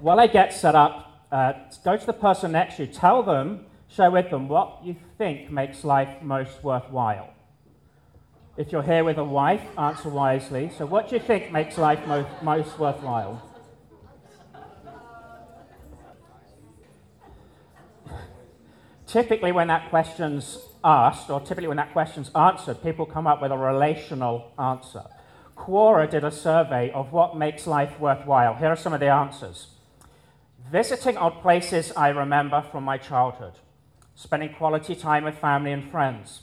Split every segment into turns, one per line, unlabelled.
while I get set up, uh, go to the person next to you, tell them, share with them what you think makes life most worthwhile. If you're here with a wife, answer wisely. So, what do you think makes life most, most worthwhile? typically, when that question's asked, or typically when that question's answered, people come up with a relational answer. Quora did a survey of what makes life worthwhile. Here are some of the answers visiting odd places I remember from my childhood, spending quality time with family and friends.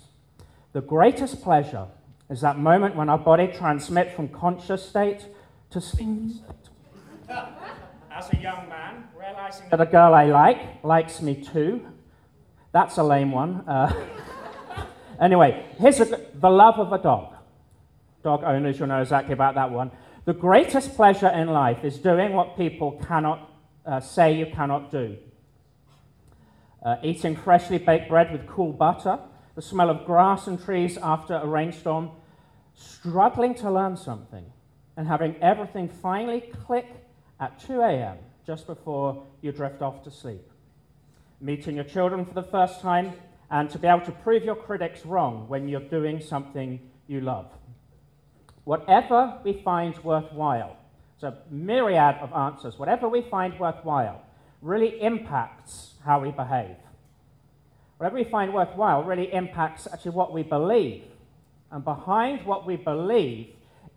The greatest pleasure is that moment when our body transmits from conscious state to sleep state. As a young man, realizing that a girl I like likes me too. That's a lame one. Uh, anyway, here's a, the love of a dog. Dog owners, you'll know exactly about that one. The greatest pleasure in life is doing what people cannot uh, say you cannot do. Uh, eating freshly baked bread with cool butter, the smell of grass and trees after a rainstorm, struggling to learn something, and having everything finally click at 2 a.m. just before you drift off to sleep. Meeting your children for the first time, and to be able to prove your critics wrong when you're doing something you love. Whatever we find worthwhile, it's a myriad of answers, whatever we find worthwhile really impacts how we behave. Whatever we find worthwhile really impacts actually what we believe and behind what we believe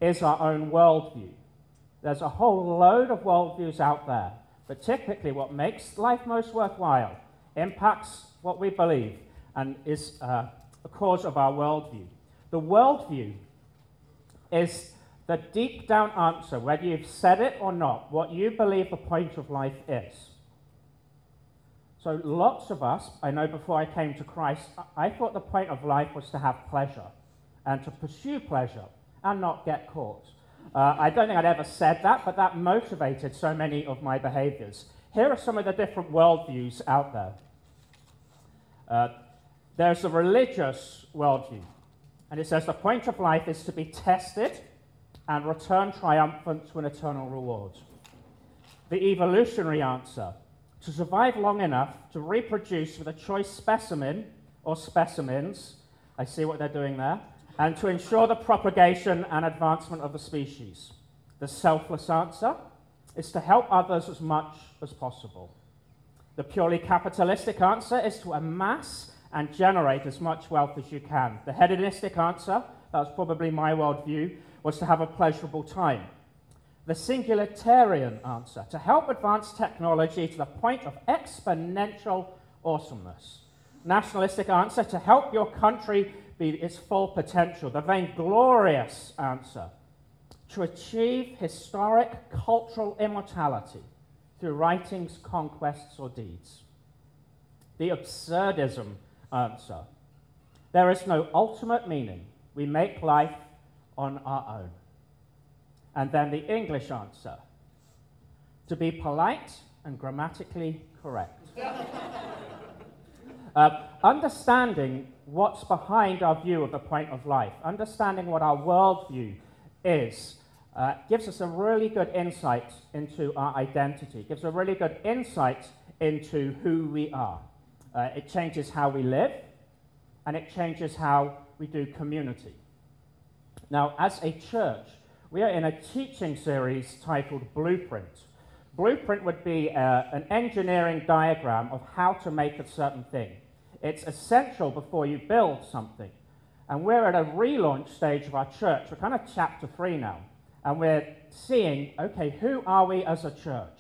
is our own worldview. There's a whole load of worldviews out there, but typically what makes life most worthwhile impacts what we believe and is uh, a cause of our worldview. The worldview is the deep down answer, whether you've said it or not, what you believe the point of life is. So, lots of us, I know before I came to Christ, I thought the point of life was to have pleasure and to pursue pleasure and not get caught. Uh, I don't think I'd ever said that, but that motivated so many of my behaviors. Here are some of the different worldviews out there. Uh, there's a religious worldview, and it says the point of life is to be tested and return triumphant to an eternal reward. The evolutionary answer to survive long enough to reproduce with a choice specimen or specimens, I see what they're doing there, and to ensure the propagation and advancement of the species. The selfless answer is to help others as much as possible. The purely capitalistic answer is to amass and generate as much wealth as you can. The hedonistic answer, that's probably my worldview, was to have a pleasurable time. The singularitarian answer, to help advance technology to the point of exponential awesomeness. Nationalistic answer, to help your country be its full potential, the vainglorious answer to achieve historic cultural immortality through writings, conquests, or deeds. The absurdism answer there is no ultimate meaning. We make life on our own. And then the English answer to be polite and grammatically correct. uh, understanding what's behind our view of the point of life, understanding what our worldview is, uh, gives us a really good insight into our identity, gives a really good insight into who we are. Uh, it changes how we live, and it changes how we do community. Now, as a church, we are in a teaching series titled Blueprint. Blueprint would be uh, an engineering diagram of how to make a certain thing. It's essential before you build something. And we're at a relaunch stage of our church. We're kind of chapter three now. And we're seeing, okay, who are we as a church?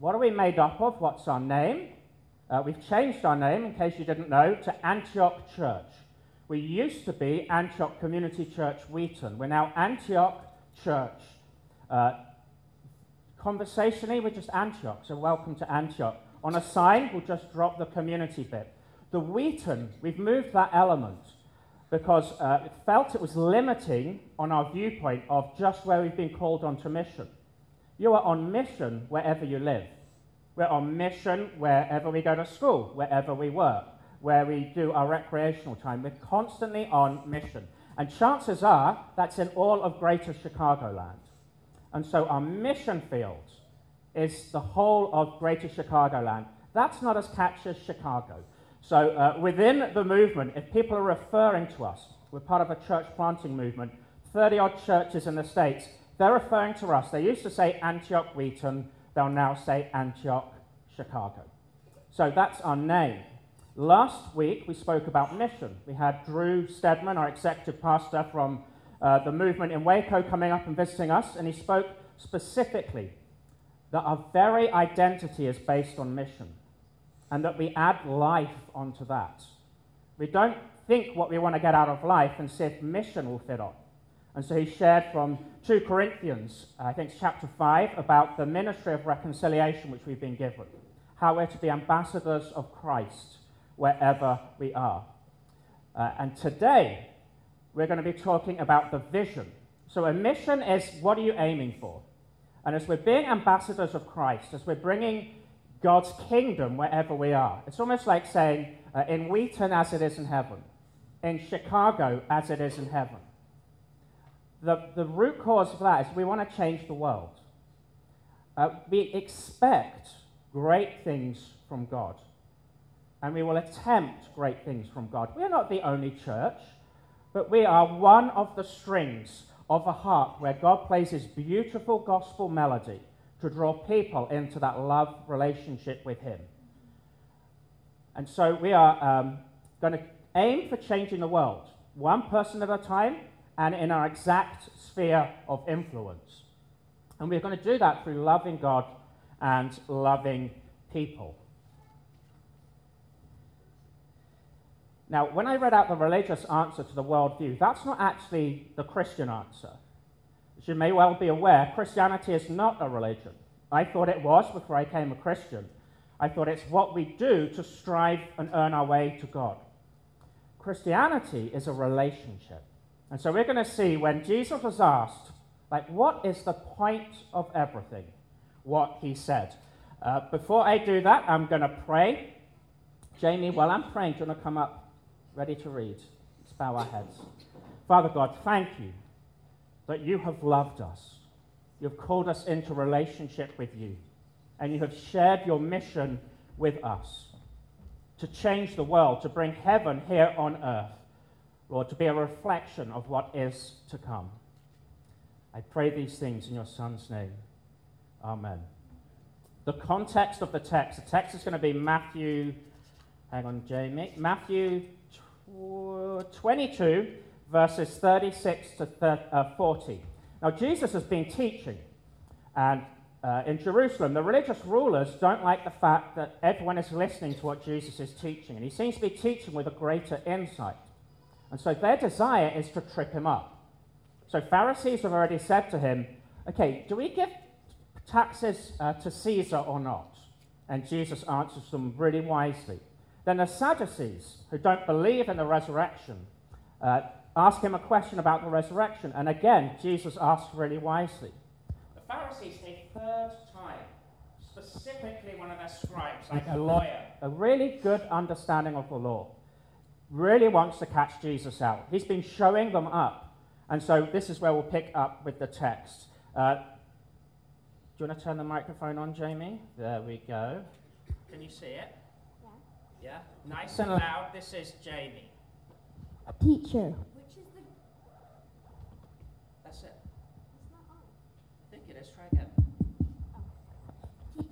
What are we made up of? What's our name? Uh, we've changed our name, in case you didn't know, to Antioch Church. We used to be Antioch Community Church Wheaton. We're now Antioch Church. Uh, conversationally, we're just Antioch, so welcome to Antioch. On a sign, we'll just drop the community bit. The Wheaton, we've moved that element because uh, it felt it was limiting on our viewpoint of just where we've been called onto mission. You are on mission wherever you live. We're on mission wherever we go to school, wherever we work, where we do our recreational time. We're constantly on mission. And chances are that's in all of greater Chicagoland. And so our mission field is the whole of Greater Chicagoland. That's not as catchy as Chicago. So uh, within the movement, if people are referring to us, we're part of a church planting movement, 30 odd churches in the States, they're referring to us. They used to say Antioch Wheaton, they'll now say Antioch Chicago. So that's our name. Last week we spoke about mission. We had Drew Stedman, our executive pastor from uh, the movement in Waco, coming up and visiting us, and he spoke specifically that our very identity is based on mission and that we add life onto that. We don't think what we want to get out of life and see if mission will fit on. And so he shared from 2 Corinthians, I think it's chapter 5, about the ministry of reconciliation which we've been given, how we're to be ambassadors of Christ wherever we are. Uh, and today, we're going to be talking about the vision. So, a mission is what are you aiming for? And as we're being ambassadors of Christ, as we're bringing God's kingdom wherever we are, it's almost like saying, uh, in Wheaton as it is in heaven, in Chicago as it is in heaven. The, the root cause of that is we want to change the world. Uh, we expect great things from God, and we will attempt great things from God. We are not the only church, but we are one of the strings of a harp where God plays his beautiful gospel melody to draw people into that love relationship with him. And so we are um, going to aim for changing the world, one person at a time, and in our exact sphere of influence. And we're going to do that through loving God and loving people. Now, when I read out the religious answer to the worldview, that's not actually the Christian answer. As you may well be aware, Christianity is not a religion. I thought it was before I became a Christian. I thought it's what we do to strive and earn our way to God. Christianity is a relationship. And so we're going to see when Jesus was asked, like, what is the point of everything? What he said. Uh, before I do that, I'm going to pray. Jamie, while I'm praying, do you want to come up ready to read? Let's bow our heads. Father God, thank you that you have loved us. You've called us into relationship with you. And you have shared your mission with us to change the world, to bring heaven here on earth. Lord, to be a reflection of what is to come. I pray these things in your Son's name. Amen. The context of the text, the text is going to be Matthew, hang on, Jamie, Matthew 22, verses 36 to uh, 40. Now, Jesus has been teaching, and uh, in Jerusalem, the religious rulers don't like the fact that everyone is listening to what Jesus is teaching, and he seems to be teaching with a greater insight. And so their desire is to trip him up. So Pharisees have already said to him, Okay, do we give taxes uh, to Caesar or not? And Jesus answers them really wisely. Then the Sadducees, who don't believe in the resurrection, uh, ask him a question about the resurrection. And again, Jesus asks really wisely. The Pharisees, a third time, specifically one of their scribes, like a lawyer, a really good understanding of the law, really wants to catch Jesus out. He's been showing them up. And so this is where we'll pick up with the text. Uh, do you want to turn the microphone on, Jamie? There we go. Can you see it? Yeah, nice and loud. This is Jamie.
A Teacher.
Which is the. That's it. It's not on. I think it is. Try again.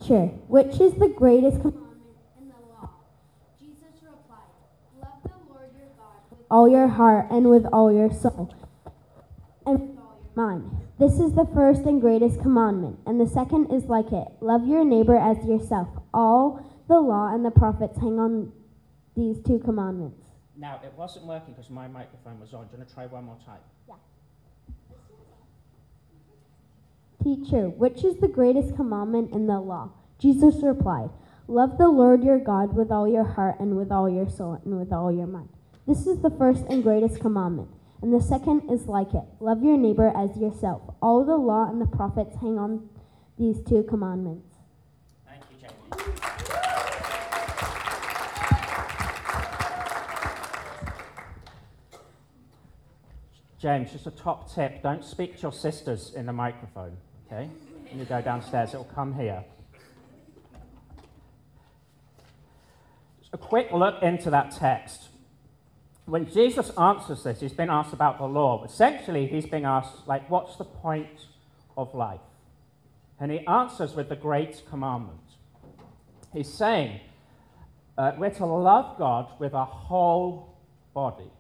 Teacher, which is the greatest commandment
in the law? Jesus replied, Love the Lord your God with
all your heart and with all your soul and with all your mind. This is the first and greatest commandment, and the second is like it. Love your neighbor as yourself. All the law and the prophets hang on these two commandments.
Now, it wasn't working because my microphone was on. Do you want to try one more time?
Yeah. Teacher, which is the greatest commandment in the law? Jesus replied, Love the Lord your God with all your heart and with all your soul and with all your mind. This is the first and greatest commandment. And the second is like it love your neighbor as yourself. All the law and the prophets hang on these two commandments.
James, just a top tip don't speak to your sisters in the microphone, okay? When you go downstairs, it'll come here. Just a quick look into that text. When Jesus answers this, he's been asked about the law. Essentially, he's being asked, like, what's the point of life? And he answers with the great commandment. He's saying, uh, we're to love God with our whole body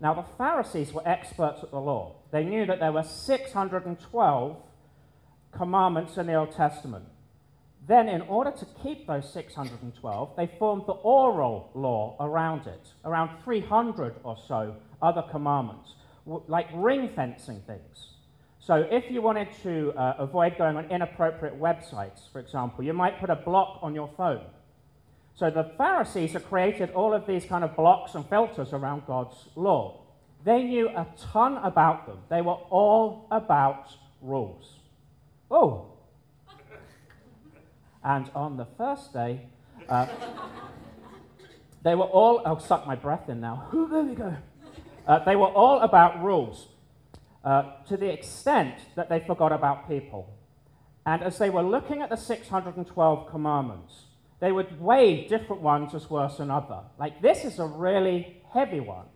now, the Pharisees were experts at the law. They knew that there were 612 commandments in the Old Testament. Then, in order to keep those 612, they formed the oral law around it, around 300 or so other commandments, like ring fencing things. So, if you wanted to uh, avoid going on inappropriate websites, for example, you might put a block on your phone. So, the Pharisees had created all of these kind of blocks and filters around God's law. They knew a ton about them, they were all about rules. Oh, and on the first day, uh, they were all, I'll suck my breath in now. there we go. Uh, they were all about rules uh, to the extent that they forgot about people. And as they were looking at the 612 commandments, they would weigh different ones as worse than other. Like, this is a really heavy one.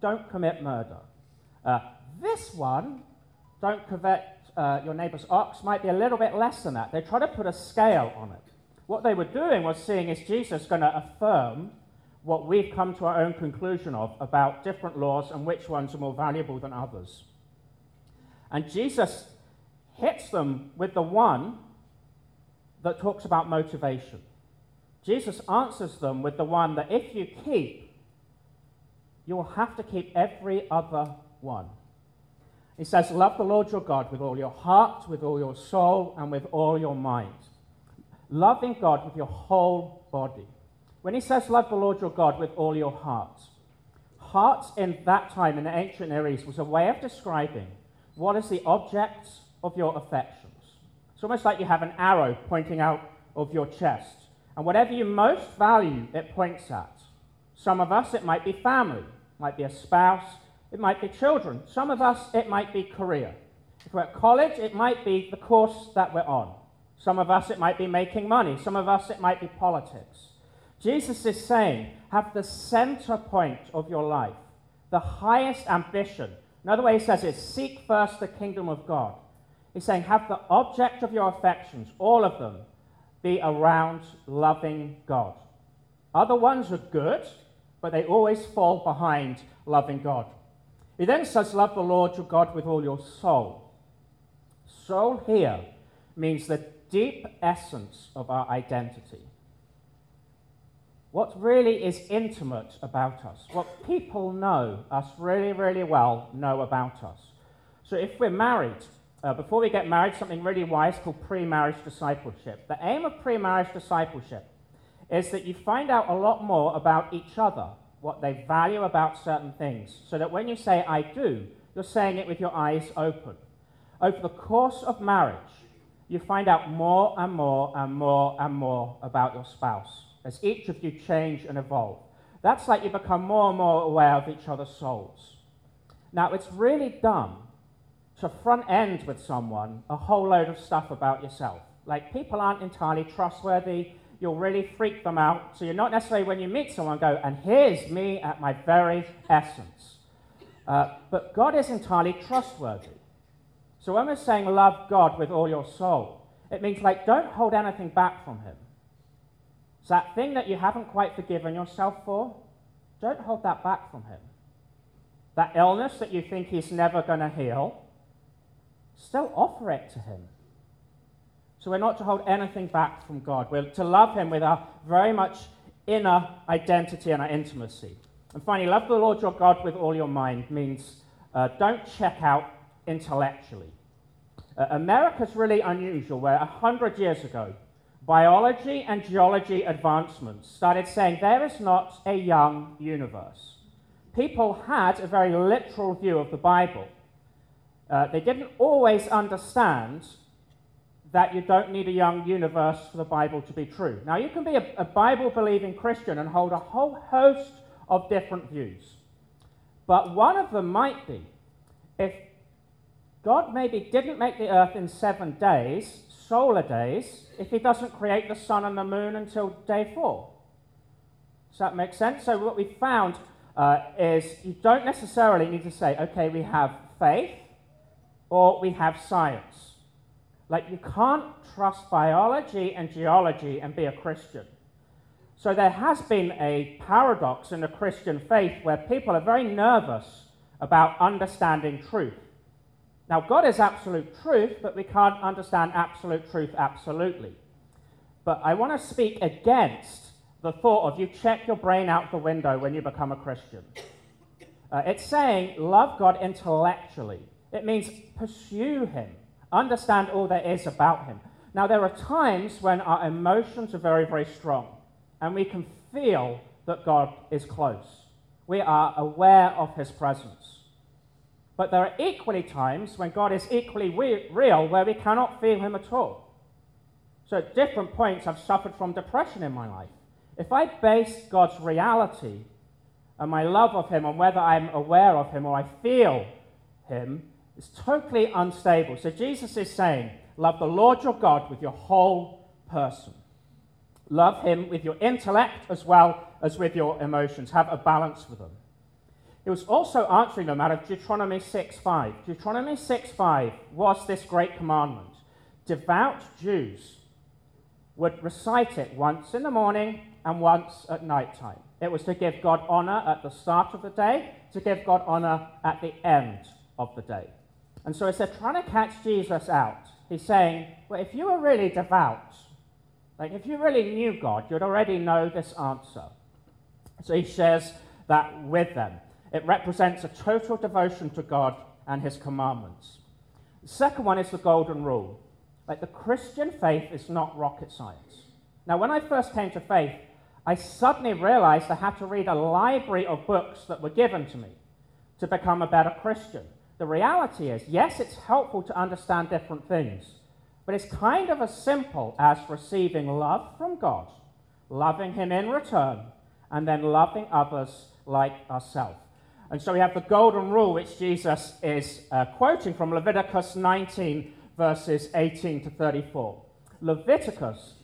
Don't commit murder. Uh, this one, don't covet uh, your neighbor's ox might be a little bit less than that. They try to put a scale on it. What they were doing was seeing is Jesus going to affirm what we've come to our own conclusion of about different laws and which ones are more valuable than others. And Jesus hits them with the one that talks about motivation. Jesus answers them with the one that if you keep, you will have to keep every other one. He says, Love the Lord your God with all your heart, with all your soul, and with all your mind. Loving God with your whole body. When he says, Love the Lord your God with all your heart, heart in that time in the ancient Near East was a way of describing what is the object of your affections. It's almost like you have an arrow pointing out of your chest. And whatever you most value, it points at. Some of us, it might be family, it might be a spouse, it might be children. Some of us, it might be career. If we're at college, it might be the course that we're on. Some of us, it might be making money. Some of us, it might be politics. Jesus is saying, have the center point of your life, the highest ambition. Another way he says is, seek first the kingdom of God. He's saying, have the object of your affections, all of them, be around loving God. Other ones are good, but they always fall behind loving God. He then says, Love the Lord your God with all your soul. Soul here means the deep essence of our identity. What really is intimate about us, what people know us really, really well know about us. So if we're married, uh, before we get married, something really wise called pre marriage discipleship. The aim of pre marriage discipleship is that you find out a lot more about each other what they value about certain things, so that when you say, I do, you're saying it with your eyes open. Over the course of marriage, you find out more and more and more and more about your spouse as each of you change and evolve. That's like you become more and more aware of each other's souls. Now, it's really dumb to front end with someone a whole load of stuff about yourself. Like, people aren't entirely trustworthy you'll really freak them out. So you're not necessarily, when you meet someone, go, and here's me at my very essence. Uh, but God is entirely trustworthy. So when we're saying love God with all your soul, it means like don't hold anything back from Him. So that thing that you haven't quite forgiven yourself for, don't hold that back from Him. That illness that you think He's never going to heal, still offer it to Him. So we're not to hold anything back from God. We're to love Him with our very much inner identity and our intimacy. And finally, love the Lord your God with all your mind means uh, don't check out intellectually. Uh, America's really unusual, where 100 years ago, biology and geology advancements started saying there is not a young universe. People had a very literal view of the Bible. Uh, they didn't always understand that you don't need a young universe for the Bible to be true. Now, you can be a, a Bible believing Christian and hold a whole host of different views. But one of them might be if God maybe didn't make the earth in seven days, solar days, if he doesn't create the sun and the moon until day four. Does that make sense? So, what we found uh, is you don't necessarily need to say, okay, we have faith or we have science. Like, you can't trust biology and geology and be a Christian. So, there has been a paradox in the Christian faith where people are very nervous about understanding truth. Now, God is absolute truth, but we can't understand absolute truth absolutely. But I want to speak against the thought of you check your brain out the window when you become a Christian. Uh, it's saying love God intellectually. It means pursue Him, understand all there is about Him. Now, there are times when our emotions are very, very strong, and we can feel that God is close. We are aware of His presence. But there are equally times when God is equally real where we cannot feel Him at all. So, at different points, I've suffered from depression in my life. If I base God's reality and my love of Him on whether I'm aware of Him or I feel Him, it's totally unstable. So Jesus is saying, Love the Lord your God with your whole person. Love Him with your intellect as well as with your emotions. Have a balance with them. He was also answering them out of Deuteronomy 6:5. Deuteronomy 6:5 was this great commandment. Devout Jews would recite it once in the morning and once at night time. It was to give God honor at the start of the day, to give God honor at the end of the day. And so as they're trying to catch Jesus out, he's saying, Well, if you were really devout, like if you really knew God, you'd already know this answer. So he shares that with them. It represents a total devotion to God and his commandments. The second one is the golden rule. Like the Christian faith is not rocket science. Now, when I first came to faith, I suddenly realized I had to read a library of books that were given to me to become a better Christian. The reality is, yes, it's helpful to understand different things, but it's kind of as simple as receiving love from God, loving Him in return, and then loving others like ourselves. And so we have the golden rule, which Jesus is uh, quoting from Leviticus 19, verses 18 to 34. Leviticus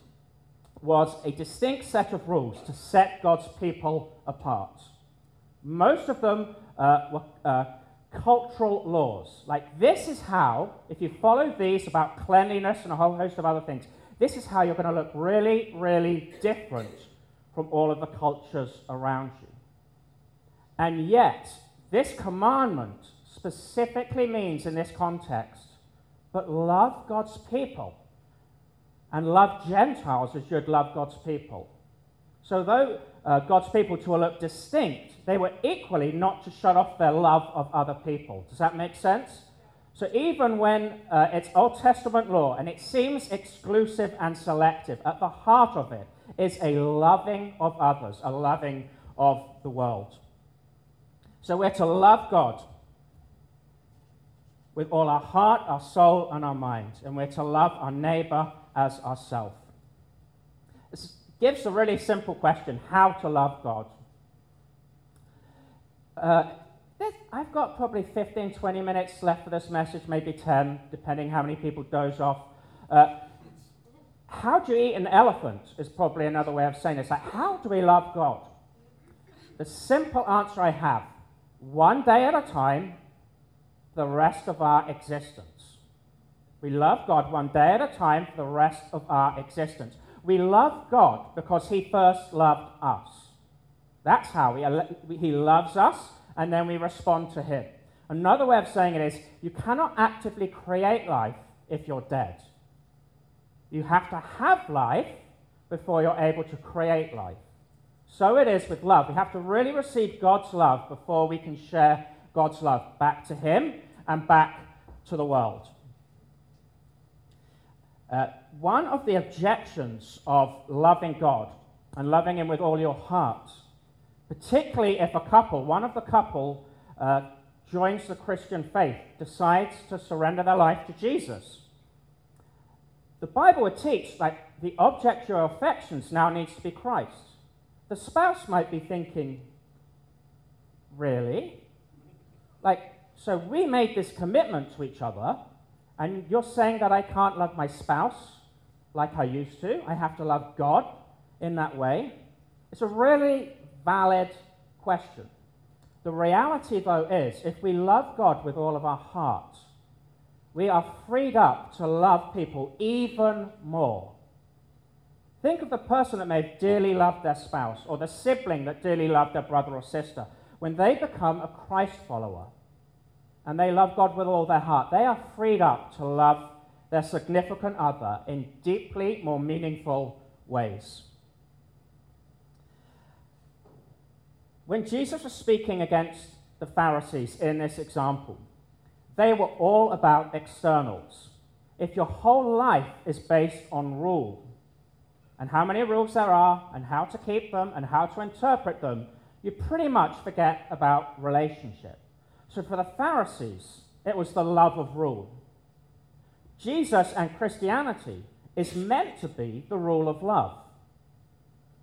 was a distinct set of rules to set God's people apart. Most of them uh, were uh, cultural laws. Like, this is how, if you follow these about cleanliness and a whole host of other things, this is how you're going to look really, really different from all of the cultures around you. And yet, this commandment specifically means in this context, but love God's people and love Gentiles as you'd love God's people. So, though uh, God's people to look distinct, they were equally not to shut off their love of other people. Does that make sense? So, even when uh, it's Old Testament law and it seems exclusive and selective, at the heart of it is a loving of others, a loving of the world. So, we're to love God with all our heart, our soul, and our mind, and we're to love our neighbor as ourselves. Gives a really simple question how to love God. Uh, this, I've got probably 15, 20 minutes left for this message, maybe 10, depending how many people doze off. Uh, how do you eat an elephant is probably another way of saying this. Like, how do we love God? The simple answer I have one day at a time, the rest of our existence. We love God one day at a time for the rest of our existence. We love God because He first loved us. That's how he, he loves us, and then we respond to Him. Another way of saying it is you cannot actively create life if you're dead. You have to have life before you're able to create life. So it is with love. We have to really receive God's love before we can share God's love back to Him and back to the world. Uh, one of the objections of loving God and loving Him with all your heart, particularly if a couple, one of the couple, uh, joins the Christian faith, decides to surrender their life to Jesus. The Bible would teach that the object of your affections now needs to be Christ. The spouse might be thinking, really? Like, so we made this commitment to each other, and you're saying that I can't love my spouse like I used to. I have to love God in that way. It's a really valid question. The reality, though, is if we love God with all of our hearts, we are freed up to love people even more. Think of the person that may dearly loved their spouse or the sibling that dearly loved their brother or sister. When they become a Christ follower and they love God with all their heart, they are freed up to love their significant other in deeply more meaningful ways. When Jesus was speaking against the Pharisees in this example, they were all about externals. If your whole life is based on rule, and how many rules there are, and how to keep them, and how to interpret them, you pretty much forget about relationship. So for the Pharisees, it was the love of rule. Jesus and Christianity is meant to be the rule of love.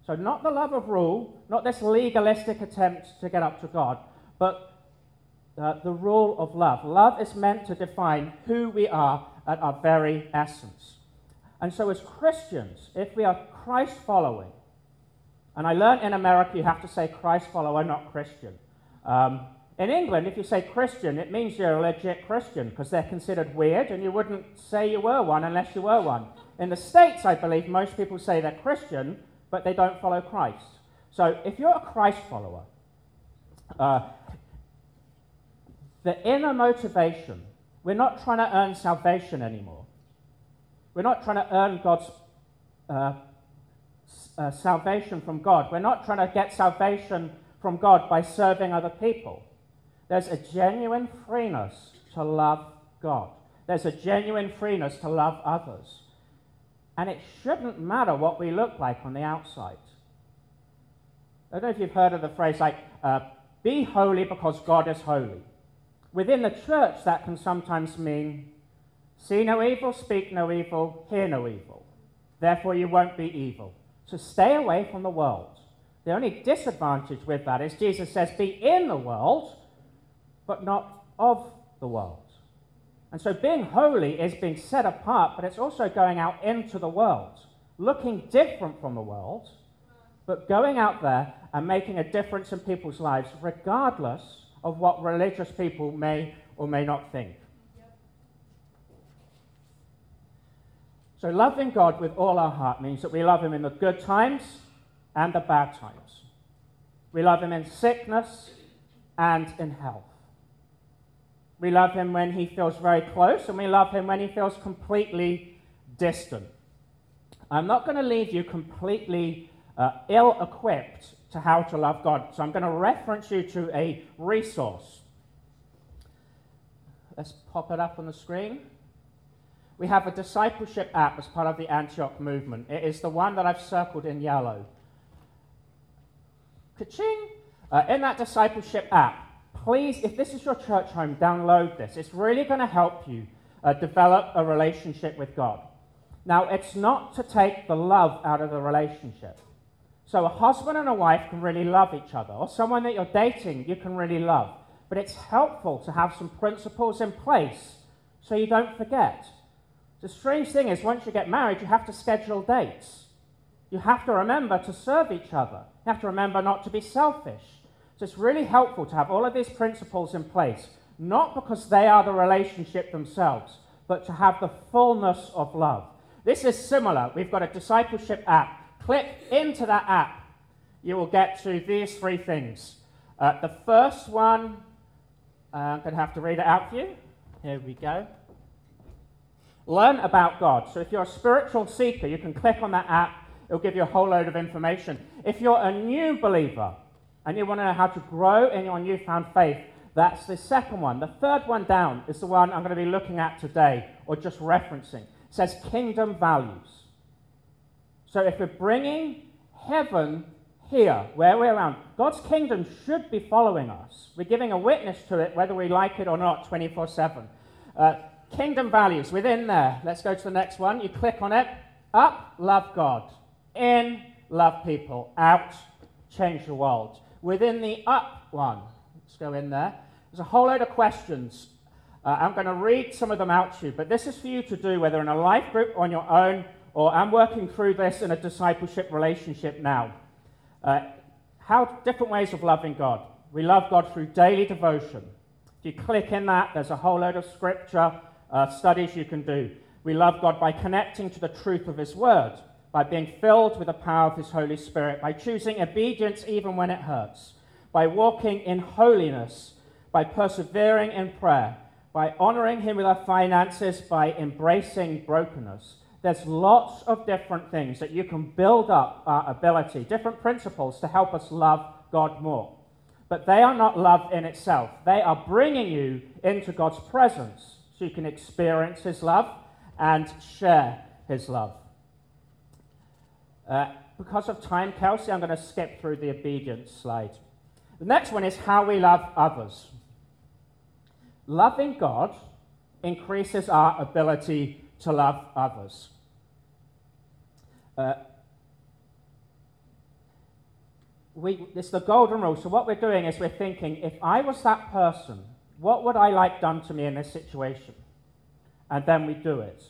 So, not the love of rule, not this legalistic attempt to get up to God, but uh, the rule of love. Love is meant to define who we are at our very essence. And so, as Christians, if we are Christ following, and I learned in America you have to say Christ follower, not Christian. Um, in England, if you say Christian, it means you're a legit Christian because they're considered weird and you wouldn't say you were one unless you were one. In the States, I believe most people say they're Christian, but they don't follow Christ. So if you're a Christ follower, uh, the inner motivation, we're not trying to earn salvation anymore. We're not trying to earn God's uh, uh, salvation from God. We're not trying to get salvation from God by serving other people. There's a genuine freeness to love God. There's a genuine freeness to love others. And it shouldn't matter what we look like on the outside. I don't know if you've heard of the phrase like, uh, be holy because God is holy. Within the church, that can sometimes mean see no evil, speak no evil, hear no evil. Therefore, you won't be evil. So stay away from the world. The only disadvantage with that is Jesus says, be in the world, but not of the world. And so being holy is being set apart, but it's also going out into the world, looking different from the world, but going out there and making a difference in people's lives, regardless of what religious people may or may not think. So, loving God with all our heart means that we love Him in the good times and the bad times. We love Him in sickness and in health. We love him when he feels very close, and we love him when he feels completely distant. I'm not going to leave you completely uh, ill equipped to how to love God, so I'm going to reference you to a resource. Let's pop it up on the screen. We have a discipleship app as part of the Antioch movement. It is the one that I've circled in yellow. Ka-ching! Uh, in that discipleship app, please, if this is your church home, download this. It's really going to help you uh, develop a relationship with God. Now, it's not to take the love out of the relationship. So, a husband and a wife can really love each other, or someone that you're dating you can really love. But it's helpful to have some principles in place so you don't forget. The strange thing is, once you get married, you have to schedule dates. You have to remember to serve each other. You have to remember not to be selfish. So it's really helpful to have all of these principles in place, not because they are the relationship themselves, but to have the fullness of love. This is similar. We've got a discipleship app. Click into that app. You will get to these three things. Uh, the first one, uh, I'm going to have to read it out for you. Here we go. Learn about God. So if you're a spiritual seeker, you can click on that app. It'll give you a whole load of information. If you're a new believer, and you want to know how to grow in your newfound faith, that's the second one. The third one down is the one I'm going to be looking at today, or just referencing. It says kingdom values. So if we're bringing heaven here, where we're around, God's kingdom should be following us. We're giving a witness to it, whether we like it or not, 24 uh, 7. Kingdom values within there. Let's go to the next one. You click on it. Up, love God. In, love people. Out, change the world. Within the up one, let's go in there, there's a whole load of questions. Uh, I'm going to read some of them out to you, but this is for you to do whether in a life group on your own, or I'm working through this in a discipleship relationship now. Uh, how different ways of loving God. We love God through daily devotion. If you click in that, there's a whole load of scripture uh, studies you can do. We love God by connecting to the truth of His Word, by being filled with the power of His Holy Spirit, by choosing obedience even when it hurts, by walking in holiness, by persevering in prayer, by honoring Him with our finances, by embracing brokenness. There's lots of different things that you can build up our ability, different principles to help us love God more. But they are not love in itself. They are bringing you into God's presence so you can experience His love and share His love. Uh, because of time, Kelsey, I'm going to skip through the obedience slide. The next one is how we love others. Loving God increases our ability to love others. Uh, we, it's the golden rule. So, what we're doing is we're thinking if I was that person, what would I like done to me in this situation? And then we do it.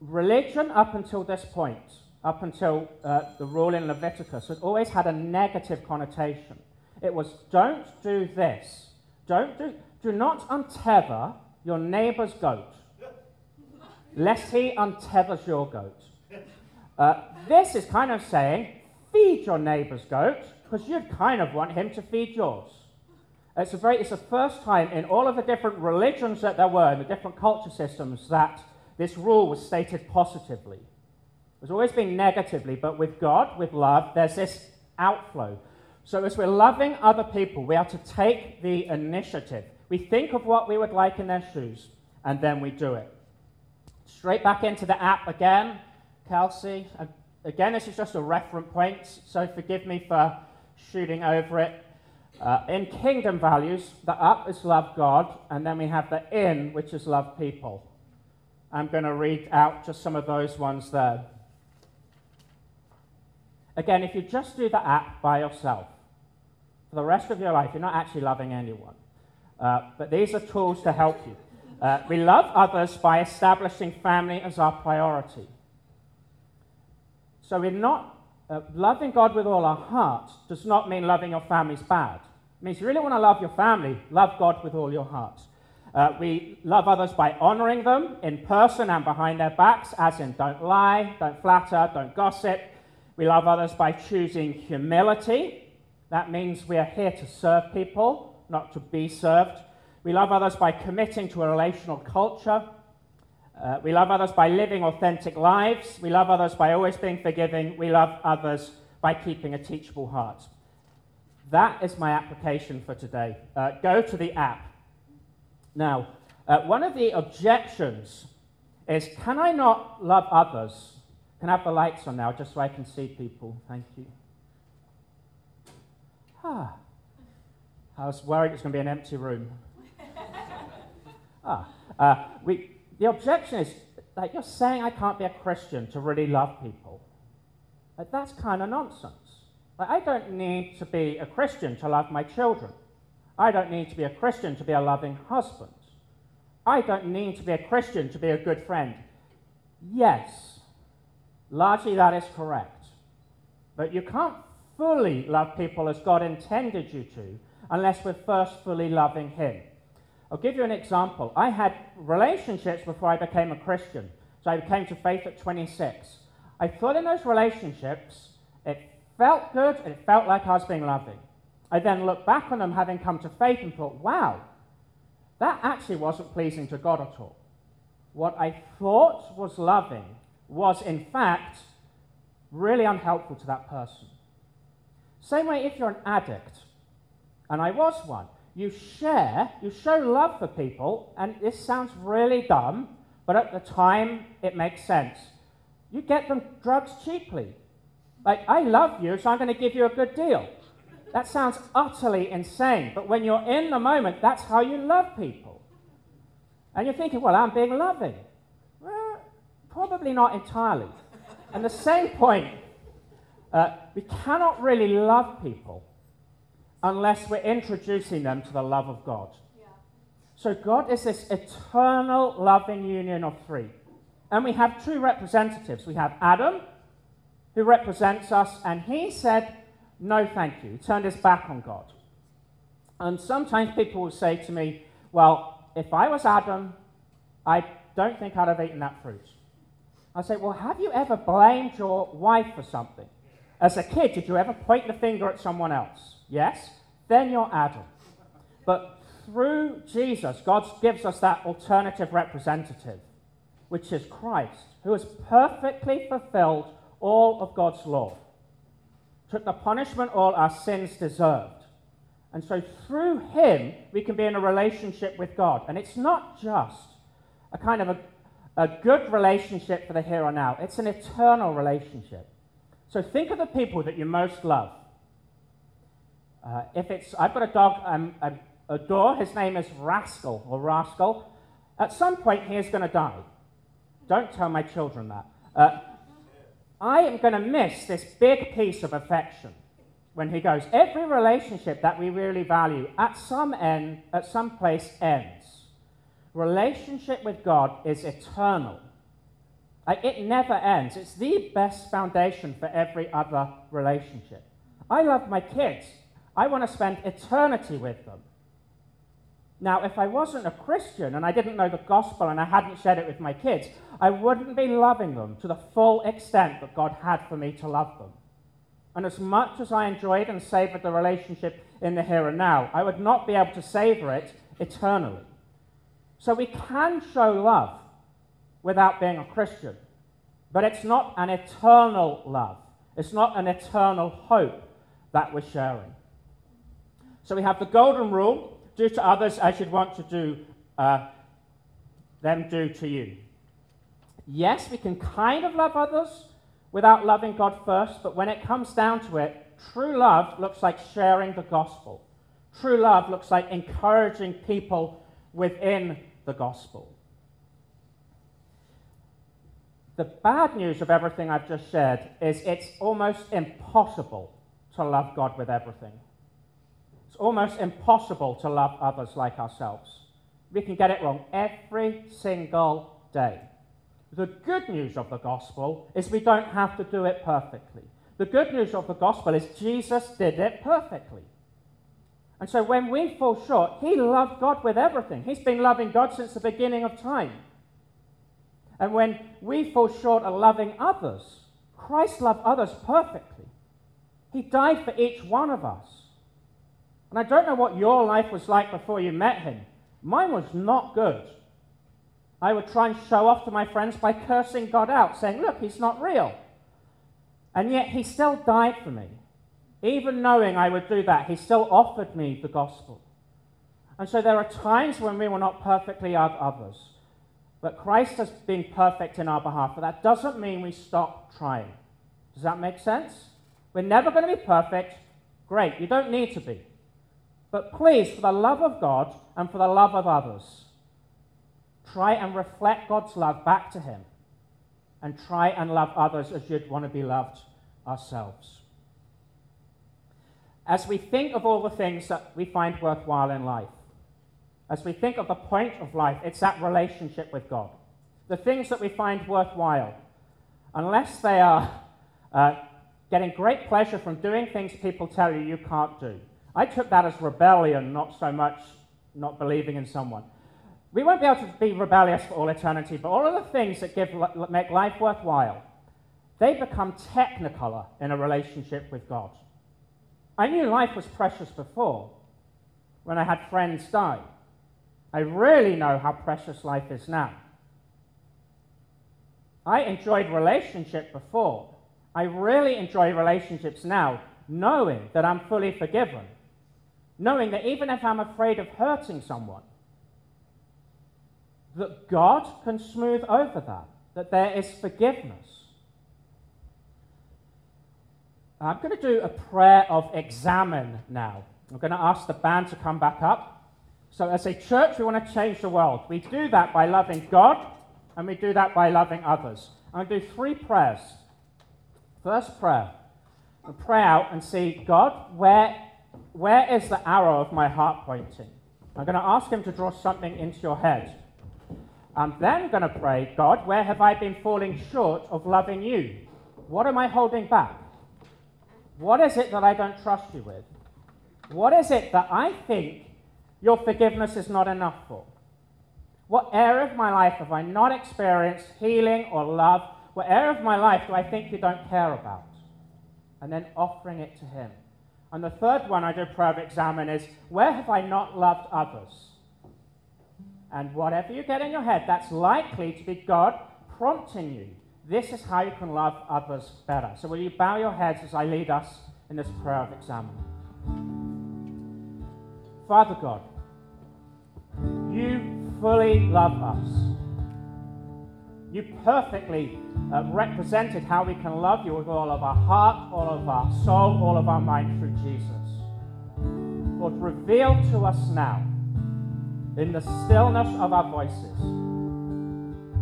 Religion, up until this point, up until uh, the rule in Leviticus, it always had a negative connotation. It was don't do this. Don't do, do not untether your neighbor's goat, lest he untethers your goat. Uh, this is kind of saying feed your neighbor's goat because you'd kind of want him to feed yours. It's, a very, it's the first time in all of the different religions that there were, in the different culture systems, that this rule was stated positively. It's always been negatively, but with God, with love, there's this outflow. So as we're loving other people, we are to take the initiative. We think of what we would like in their shoes, and then we do it. Straight back into the app again, Kelsey. Again, this is just a reference point, so forgive me for shooting over it. Uh, in kingdom values, the up is love God, and then we have the in, which is love people. I'm going to read out just some of those ones there. Again, if you just do the app by yourself, for the rest of your life, you're not actually loving anyone. Uh, but these are tools to help you. Uh, we love others by establishing family as our priority. So we're not uh, loving God with all our heart does not mean loving your family's bad. It means you really want to love your family, love God with all your heart. Uh, we love others by honoring them in person and behind their backs, as in don't lie, don't flatter, don't gossip. We love others by choosing humility. That means we are here to serve people, not to be served. We love others by committing to a relational culture. Uh, we love others by living authentic lives. We love others by always being forgiving. We love others by keeping a teachable heart. That is my application for today. Uh, go to the app. Now, uh, one of the objections is can I not love others? Can I have the lights on now just so I can see people? Thank you. Ah. I was worried it was going to be an empty room. ah. Uh, we, the objection is like you're saying I can't be a Christian to really love people. Like, that's kind of nonsense. Like, I don't need to be a Christian to love my children. I don't need to be a Christian to be a loving husband. I don't need to be a Christian to be a good friend. Yes, largely that is correct. But you can't fully love people as God intended you to unless we're first fully loving Him. I'll give you an example. I had relationships before I became a Christian. So I came to faith at 26. I thought in those relationships, it felt good it felt like I was being loving. I then looked back on them having come to faith and thought, wow, that actually wasn't pleasing to God at all. What I thought was loving was, in fact, really unhelpful to that person. Same way if you're an addict, and I was one, you share, you show love for people, and this sounds really dumb, but at the time it makes sense. You get them drugs cheaply. Like, I love you, so I'm going to give you a good deal. That sounds utterly insane, but when you're in the moment, that's how you love people. And you're thinking, well, I'm being loving. Probably not entirely. and the same point, uh, we cannot really love people unless we're introducing them to the love of God. Yeah. So God is this eternal loving union of three. And we have two representatives. We have Adam, who represents us, and he said, No, thank you. He turned his back on God. And sometimes people will say to me, Well, if I was Adam, I don't think I'd have eaten that fruit. I say, Well, have you ever blamed your wife for something? As a kid, did you ever point the finger at someone else? Yes? Then you're Adam. But through Jesus, God gives us that alternative representative, which is Christ, who has perfectly fulfilled all of God's law, took the punishment all our sins deserved. And so through him, we can be in a relationship with God. And it's not just a kind of a, a good relationship for the here and now, it's an eternal relationship. So think of the people that you most love. Uh, if it's, I've got a dog, um, I adore, his name is Rascal or Rascal. At some point, he is going to die. Don't tell my children that. Uh, I am going to miss this big piece of affection when he goes. Every relationship that we really value at some end, at some place ends. Relationship with God is eternal. It never ends. It's the best foundation for every other relationship. I love my kids. I want to spend eternity with them. Now, if I wasn't a Christian and I didn't know the gospel and I hadn't shared it with my kids, I wouldn't be loving them to the full extent that God had for me to love them. And as much as I enjoyed and savored the relationship in the here and now, I would not be able to savor it eternally. So we can show love without being a Christian, but it's not an eternal love. It's not an eternal hope that we're sharing. So we have the golden rule do to others as you'd want to do uh, them do to you. Yes, we can kind of love others without loving God first, but when it comes down to it, true love looks like sharing the gospel. True love looks like encouraging people within the gospel. The bad news of everything I've just said is it's almost impossible to love God with everything It's almost impossible to love others like ourselves. We can get it wrong every single day. The good news of the gospel is we don't have to do it perfectly. The good news of the gospel is Jesus did it perfectly. And so when we fall short, he loved God with everything. He's been loving God since the beginning of time. And when we fall short of loving others, Christ loved others perfectly. He died for each one of us. And I don't know what your life was like before you met him. Mine was not good. I would try and show off to my friends by cursing God out, saying, Look, he's not real. And yet he still died for me. Even knowing I would do that, he still offered me the gospel. And so there are times when we will not perfectly love others. But Christ has been perfect in our behalf. But that doesn't mean we stop trying. Does that make sense? We're never going to be perfect. Great. You don't need to be. But please, for the love of God and for the love of others, try and reflect God's love back to Him and try and love others as you'd want to be loved ourselves. As we think of all the things that we find worthwhile in life, as we think of the point of life, it's that relationship with God. The things that we find worthwhile, unless they are uh, getting great pleasure from doing things people tell you you can't do, I took that as rebellion, not so much not believing in someone. We won't be able to be rebellious for all eternity, but all of the things that give, make life worthwhile, they become technicolor in a relationship with God. I knew life was precious before, when I had friends die. I really know how precious life is now. I enjoyed relationship before. I really enjoy relationships now, knowing that I'm fully forgiven knowing that even if I'm afraid of hurting someone, that God can smooth over that, that there is forgiveness. I'm going to do a prayer of examine now. I'm going to ask the band to come back up. So, as a church, we want to change the world. We do that by loving God, and we do that by loving others. I'm going to do three prayers. First prayer, I'll pray out and see God, where where is the arrow of my heart pointing? I'm going to ask him to draw something into your head. I'm then going to pray, God, where have I been falling short of loving you? What am I holding back? What is it that I don't trust you with? What is it that I think your forgiveness is not enough for? What area of my life have I not experienced healing or love? What area of my life do I think you don't care about? And then offering it to Him. And the third one I do prayer of examine is where have I not loved others? And whatever you get in your head, that's likely to be God prompting you. This is how you can love others better. So, will you bow your heads as I lead us in this prayer of examine? Father God, you fully love us. You perfectly uh, represented how we can love you with all of our heart, all of our soul, all of our mind through Jesus. Lord, reveal to us now, in the stillness of our voices,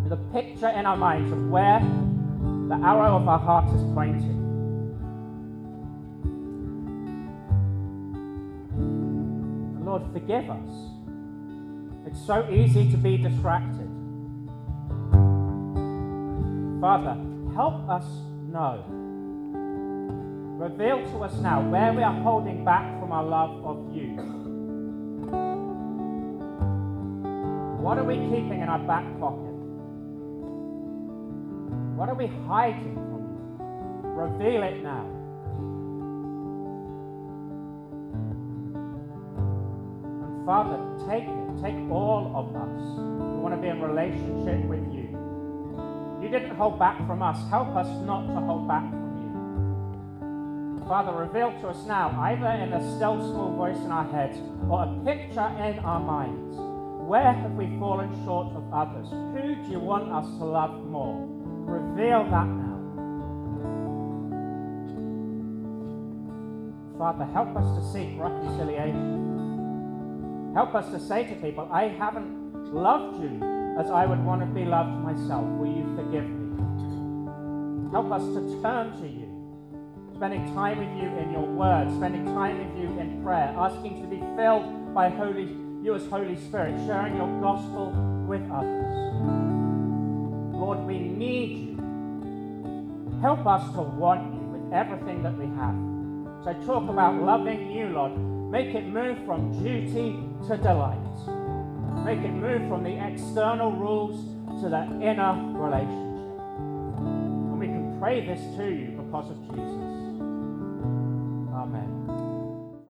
the picture in our minds of where the arrow of our heart is pointing. Lord, forgive us. It's so easy to be distracted. Father, help us know. Reveal to us now where we are holding back from our love of you. What are we keeping in our back pocket? What are we hiding from you? Reveal it now. And Father, take it. Take all of us who want to be in relationship with you. You didn't hold back from us. Help us not to hold back from you. Father, reveal to us now, either in a still small voice in our heads or a picture in our minds, where have we fallen short of others? Who do you want us to love more? Reveal that now. Father, help us to seek reconciliation. Help us to say to people, I haven't loved you as I would want to be loved myself. Will you forgive me? Help us to turn to you, spending time with you in your word, spending time with you in prayer, asking to be filled by Holy, you as Holy Spirit, sharing your gospel with others. Lord, we need you. Help us to want you with everything that we have. So talk about loving you, Lord. Make it move from duty to delight. Make it move from the external rules to the inner relationship. And we can pray this to you because of Jesus.